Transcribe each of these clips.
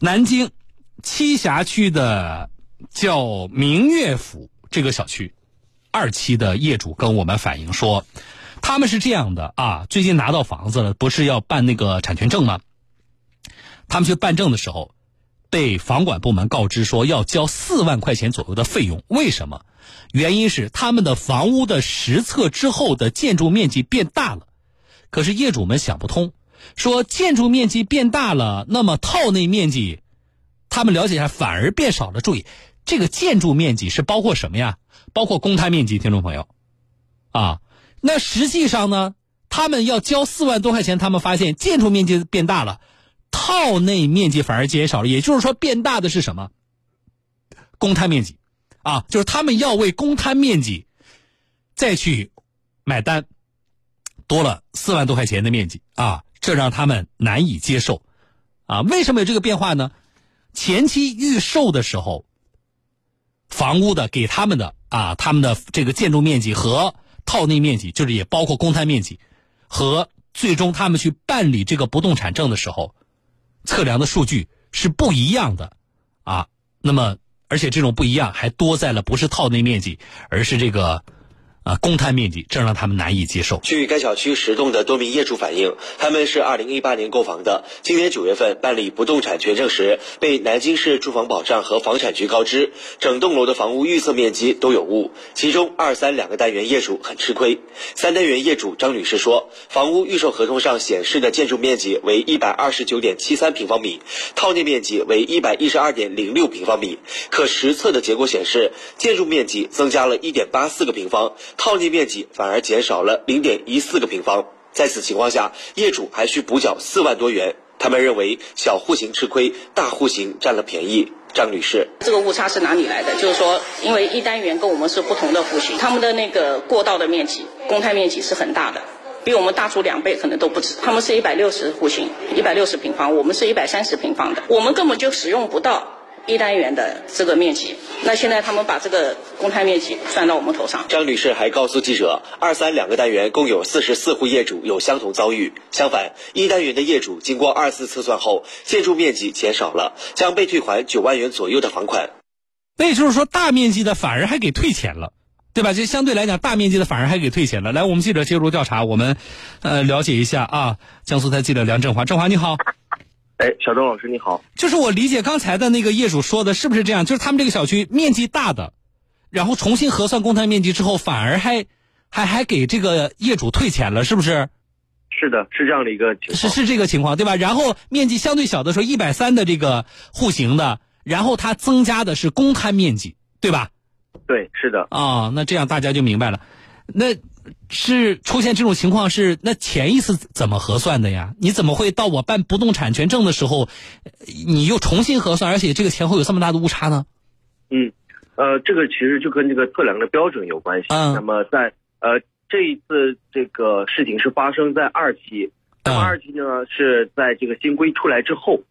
南京栖霞区的叫明月府这个小区二期的业主跟我们反映说，他们是这样的啊，最近拿到房子了，不是要办那个产权证吗？他们去办证的时候，被房管部门告知说要交四万块钱左右的费用。为什么？原因是他们的房屋的实测之后的建筑面积变大了，可是业主们想不通。说建筑面积变大了，那么套内面积，他们了解一下反而变少了。注意，这个建筑面积是包括什么呀？包括公摊面积，听众朋友，啊，那实际上呢，他们要交四万多块钱，他们发现建筑面积变大了，套内面积反而减少了。也就是说，变大的是什么？公摊面积，啊，就是他们要为公摊面积再去买单，多了四万多块钱的面积啊。这让他们难以接受，啊，为什么有这个变化呢？前期预售的时候，房屋的给他们的啊，他们的这个建筑面积和套内面积，就是也包括公摊面积，和最终他们去办理这个不动产证的时候，测量的数据是不一样的，啊，那么而且这种不一样还多在了不是套内面积，而是这个。啊，公摊面积，这让他们难以接受。据该小区十栋的多名业主反映，他们是二零一八年购房的，今年九月份办理不动产权证时，被南京市住房保障和房产局告知，整栋楼的房屋预测面积都有误，其中二三两个单元业主很吃亏。三单元业主张女士说，房屋预售合同上显示的建筑面积为一百二十九点七三平方米，套内面积为一百一十二点零六平方米，可实测的结果显示，建筑面积增加了一点八四个平方。套内面积反而减少了零点一四个平方，在此情况下，业主还需补缴四万多元。他们认为小户型吃亏，大户型占了便宜。张女士，这个误差是哪里来的？就是说，因为一单元跟我们是不同的户型，他们的那个过道的面积、公摊面积是很大的，比我们大出两倍，可能都不止。他们是一百六十户型，一百六十平方，我们是一百三十平方的，我们根本就使用不到。一单元的这个面积，那现在他们把这个公摊面积算到我们头上。张女士还告诉记者，二三两个单元共有四十四户业主有相同遭遇。相反，一单元的业主经过二次测算后，建筑面积减少了，将被退还九万元左右的房款。那也就是说，大面积的反而还给退钱了，对吧？这相对来讲，大面积的反而还给退钱了。来，我们记者介入调查，我们呃了解一下啊。江苏台记者梁振华，振华你好。哎，小周老师你好，就是我理解刚才的那个业主说的，是不是这样？就是他们这个小区面积大的，然后重新核算公摊面积之后，反而还还还给这个业主退钱了，是不是？是的，是这样的一个情况，是是这个情况对吧？然后面积相对小的时候，一百三的这个户型的，然后它增加的是公摊面积，对吧？对，是的。啊，那这样大家就明白了，那。是出现这种情况是那前一次怎么核算的呀？你怎么会到我办不动产权证的时候，你又重新核算，而且这个前后有这么大的误差呢？嗯，呃，这个其实就跟这个测量的标准有关系。嗯。那么在呃这一次这个事情是发生在二期，那么二期呢是在这个新规出来之后。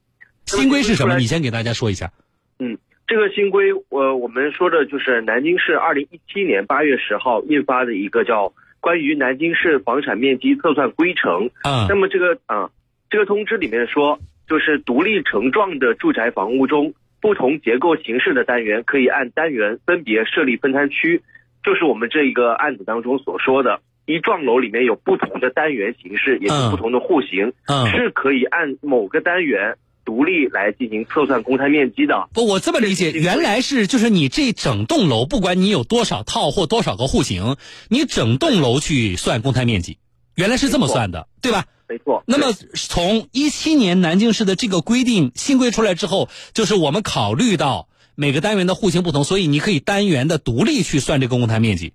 新规是什么？你先给大家说一下。嗯，这个新规我我们说的就是南京市二零一七年八月十号印发的一个叫。关于南京市房产面积测算规程，啊，那么这个啊，这个通知里面说，就是独立成幢的住宅房屋中，不同结构形式的单元可以按单元分别设立分摊区，就是我们这一个案子当中所说的，一幢楼里面有不同的单元形式，也是不同的户型，是可以按某个单元。独立来进行测算公摊面积的不，我这么理解，原来是就是你这整栋楼，不管你有多少套或多少个户型，你整栋楼去算公摊面积，原来是这么算的，对吧？没错。那么从一七年南京市的这个规定新规出来之后，就是我们考虑到每个单元的户型不同，所以你可以单元的独立去算这个公摊面积。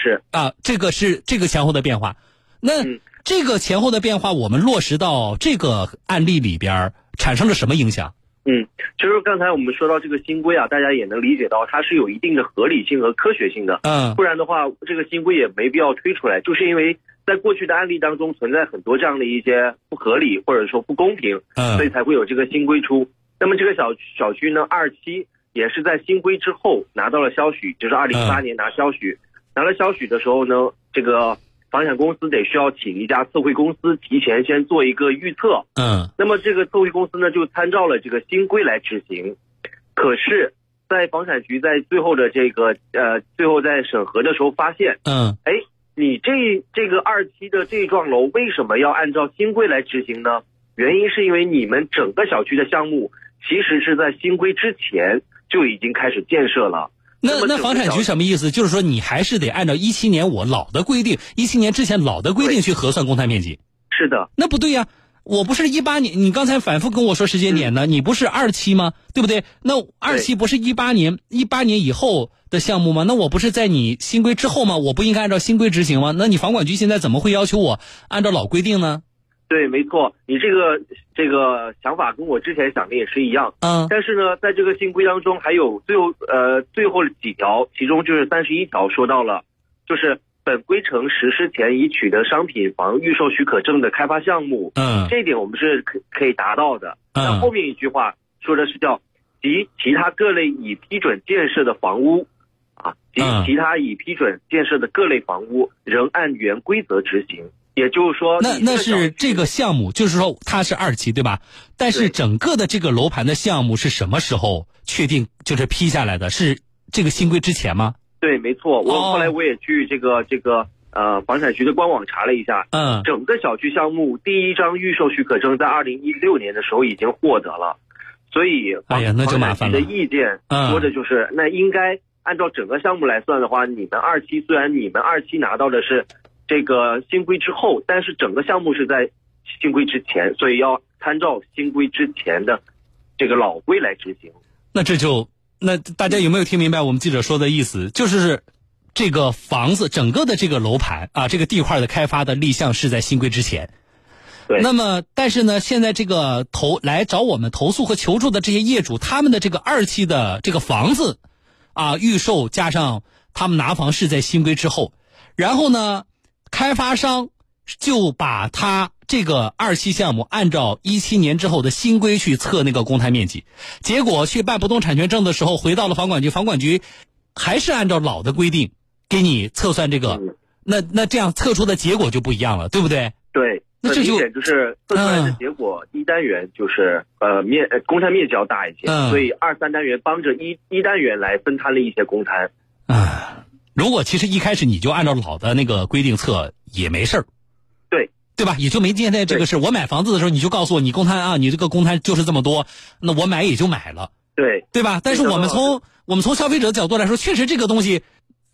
是啊，这个是这个前后的变化。那这个前后的变化，我们落实到这个案例里边。产生了什么影响？嗯，其实刚才我们说到这个新规啊，大家也能理解到它是有一定的合理性和科学性的。嗯，不然的话，这个新规也没必要推出来。就是因为在过去的案例当中存在很多这样的一些不合理或者说不公平，嗯，所以才会有这个新规出。那么这个小小区呢，二期也是在新规之后拿到了消许，就是二零一八年拿消许，拿了消许的时候呢，这个。房产公司得需要请一家测绘公司提前先做一个预测。嗯。那么这个测绘公司呢，就参照了这个新规来执行。可是，在房产局在最后的这个呃，最后在审核的时候发现，嗯，哎，你这这个二期的这幢楼为什么要按照新规来执行呢？原因是因为你们整个小区的项目其实是在新规之前就已经开始建设了。那那房产局什么意思？就是说你还是得按照一七年我老的规定，一七年之前老的规定去核算公摊面积。是的，那不对呀，我不是一八年，你刚才反复跟我说时间点呢，你不是二期吗？对不对？那二期不是一八年一八年以后的项目吗？那我不是在你新规之后吗？我不应该按照新规执行吗？那你房管局现在怎么会要求我按照老规定呢？对，没错，你这个这个想法跟我之前想的也是一样。嗯，但是呢，在这个新规当中，还有最后呃最后几条，其中就是三十一条说到了，就是本规程实施前已取得商品房预售许可证的开发项目。嗯，这一点我们是可可以达到的。那后面一句话说的是叫及其他各类已批准建设的房屋，啊，及其他已批准建设的各类房屋仍按原规则执行。也就是说，那那是这个项目，就是说它是二期，对吧？但是整个的这个楼盘的项目是什么时候确定就是批下来的？是这个新规之前吗？对，没错。我后来我也去这个这个呃房产局的官网查了一下，嗯，整个小区项目第一张预售许可证在二零一六年的时候已经获得了，所以哎呀，那就麻烦了。的意见说的就是，那应该按照整个项目来算的话，你们二期虽然你们二期拿到的是。这个新规之后，但是整个项目是在新规之前，所以要参照新规之前的这个老规来执行。那这就那大家有没有听明白我们记者说的意思？就是这个房子整个的这个楼盘啊，这个地块的开发的立项是在新规之前。对。那么，但是呢，现在这个投来找我们投诉和求助的这些业主，他们的这个二期的这个房子啊，预售加上他们拿房是在新规之后，然后呢？开发商就把他这个二期项目按照一七年之后的新规去测那个公摊面积，结果去办不动产权证的时候，回到了房管局，房管局还是按照老的规定给你测算这个，那那这样测出的结果就不一样了，对不对？对，那这就就是测出来的结果，一单元就是呃面公摊面积要大一些，所以二三单元帮着一一单元来分摊了一些公摊。啊。如果其实一开始你就按照老的那个规定测也没事儿，对。对吧？也就没今天这个事。我买房子的时候你就告诉我你公摊啊，你这个公摊就是这么多，那我买也就买了，对。对吧？但是我们从我们从消费者的角度来说，确实这个东西，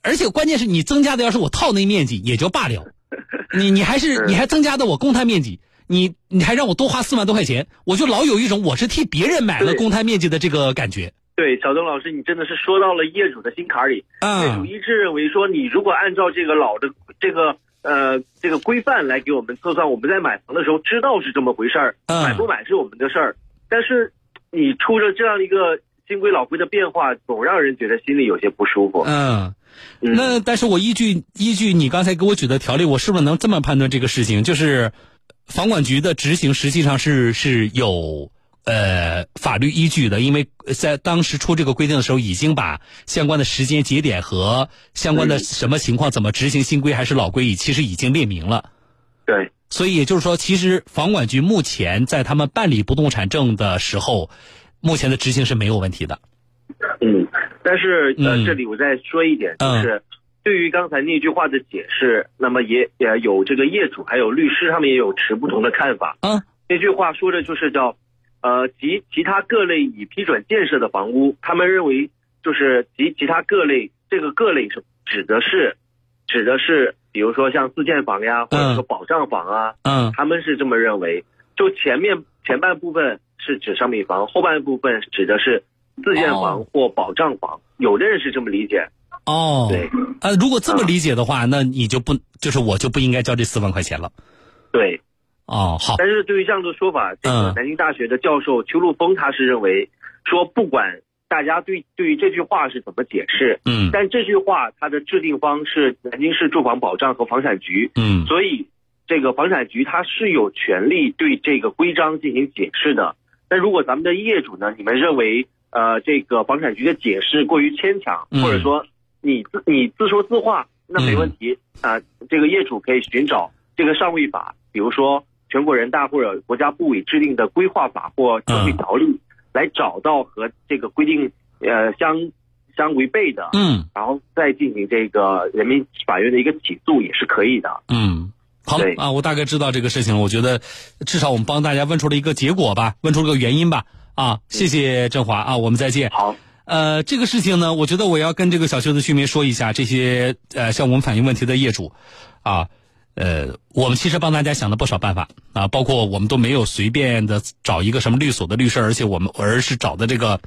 而且关键是你增加的要是我套内面积也就罢了，你你还是你还增加的我公摊面积，你你还让我多花四万多块钱，我就老有一种我是替别人买了公摊面积的这个感觉。对，小邓老师，你真的是说到了业主的心坎里。业主一致认为说，你如果按照这个老的这个呃这个规范来给我们测算，我们在买房的时候知道是这么回事儿，买不买是我们的事儿。但是你出着这样一个新规老规的变化，总让人觉得心里有些不舒服。嗯，那但是我依据依据你刚才给我举的条例，我是不是能这么判断这个事情？就是房管局的执行实际上是是有。呃，法律依据的，因为在当时出这个规定的时候，已经把相关的时间节点和相关的什么情况、怎么执行新规还是老规，其实已经列明了。对，所以也就是说，其实房管局目前在他们办理不动产证的时候，目前的执行是没有问题的。嗯，但是呃，这里我再说一点，就是对于刚才那句话的解释，那么也也有这个业主还有律师他们也有持不同的看法。嗯，那句话说的就是叫。呃，及其他各类已批准建设的房屋，他们认为就是及其他各类，这个各类是指的是，指的是，比如说像自建房呀，或者说保障房啊，嗯，他们是这么认为。就前面前半部分是指商品房，后半部分指的是自建房或保障房，有的人是这么理解。哦，对，呃，如果这么理解的话，那你就不就是我就不应该交这四万块钱了。对。哦，好。但是对于这样的说法，这个南京大学的教授邱路峰他是认为，说不管大家对对于这句话是怎么解释，嗯，但这句话它的制定方是南京市住房保障和房产局，嗯，所以这个房产局它是有权利对这个规章进行解释的。那如果咱们的业主呢，你们认为呃这个房产局的解释过于牵强，或者说你自你自说自话，那没问题啊。这个业主可以寻找这个上位法，比如说全国人大或者国家部委制定的规划法或消费条例，来找到和这个规定呃相相违背的，嗯，然后再进行这个人民法院的一个起诉也是可以的。嗯，好啊，我大概知道这个事情了。我觉得至少我们帮大家问出了一个结果吧，问出了个原因吧。啊，谢谢振华啊，我们再见。好。呃，这个事情呢，我觉得我要跟这个小区的居民说一下，这些呃向我们反映问题的业主，啊，呃，我们其实帮大家想了不少办法啊，包括我们都没有随便的找一个什么律所的律师，而且我们而是找的这个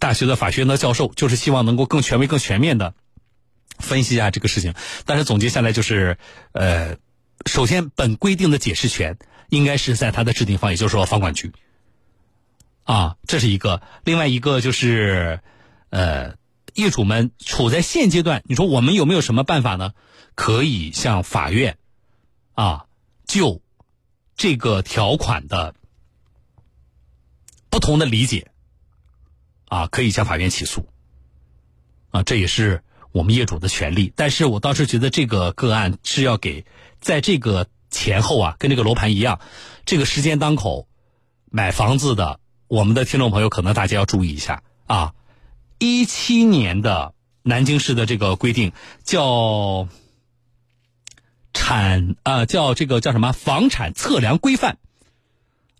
大学的法学院的教授，就是希望能够更权威、更全面的分析一下这个事情。但是总结下来就是，呃，首先本规定的解释权应该是在它的制定方，也就是说房管局。啊，这是一个，另外一个就是，呃，业主们处在现阶段，你说我们有没有什么办法呢？可以向法院，啊，就这个条款的不同的理解，啊，可以向法院起诉，啊，这也是我们业主的权利。但是我倒是觉得这个个案是要给在这个前后啊，跟这个楼盘一样，这个时间当口买房子的。我们的听众朋友可能大家要注意一下啊，一七年的南京市的这个规定叫产啊叫这个叫什么房产测量规范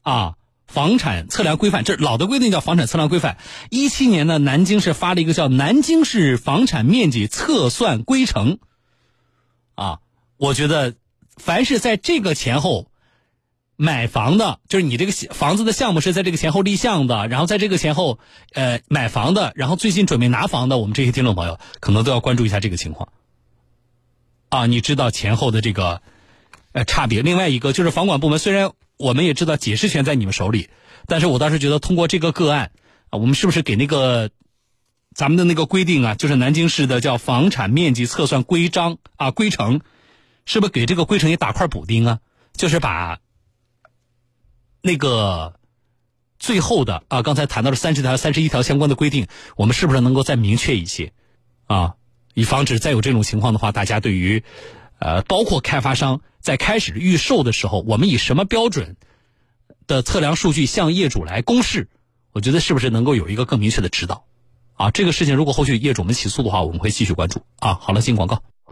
啊房产测量规范，这老的规定叫房产测量规范。一七年呢，南京市发了一个叫《南京市房产面积测算规程》啊，我觉得凡是在这个前后。买房的，就是你这个房子的项目是在这个前后立项的，然后在这个前后，呃，买房的，然后最近准备拿房的，我们这些听众朋友可能都要关注一下这个情况。啊，你知道前后的这个，呃，差别。另外一个就是房管部门，虽然我们也知道解释权在你们手里，但是我倒是觉得通过这个个案，啊，我们是不是给那个咱们的那个规定啊，就是南京市的叫房产面积测算规章啊规程，是不是给这个规程也打块补丁啊？就是把。那个最后的啊，刚才谈到了三十条、三十一条相关的规定，我们是不是能够再明确一些啊？以防止再有这种情况的话，大家对于呃，包括开发商在开始预售的时候，我们以什么标准的测量数据向业主来公示？我觉得是不是能够有一个更明确的指导啊？这个事情如果后续业主们起诉的话，我们会继续关注啊。好了，进广告。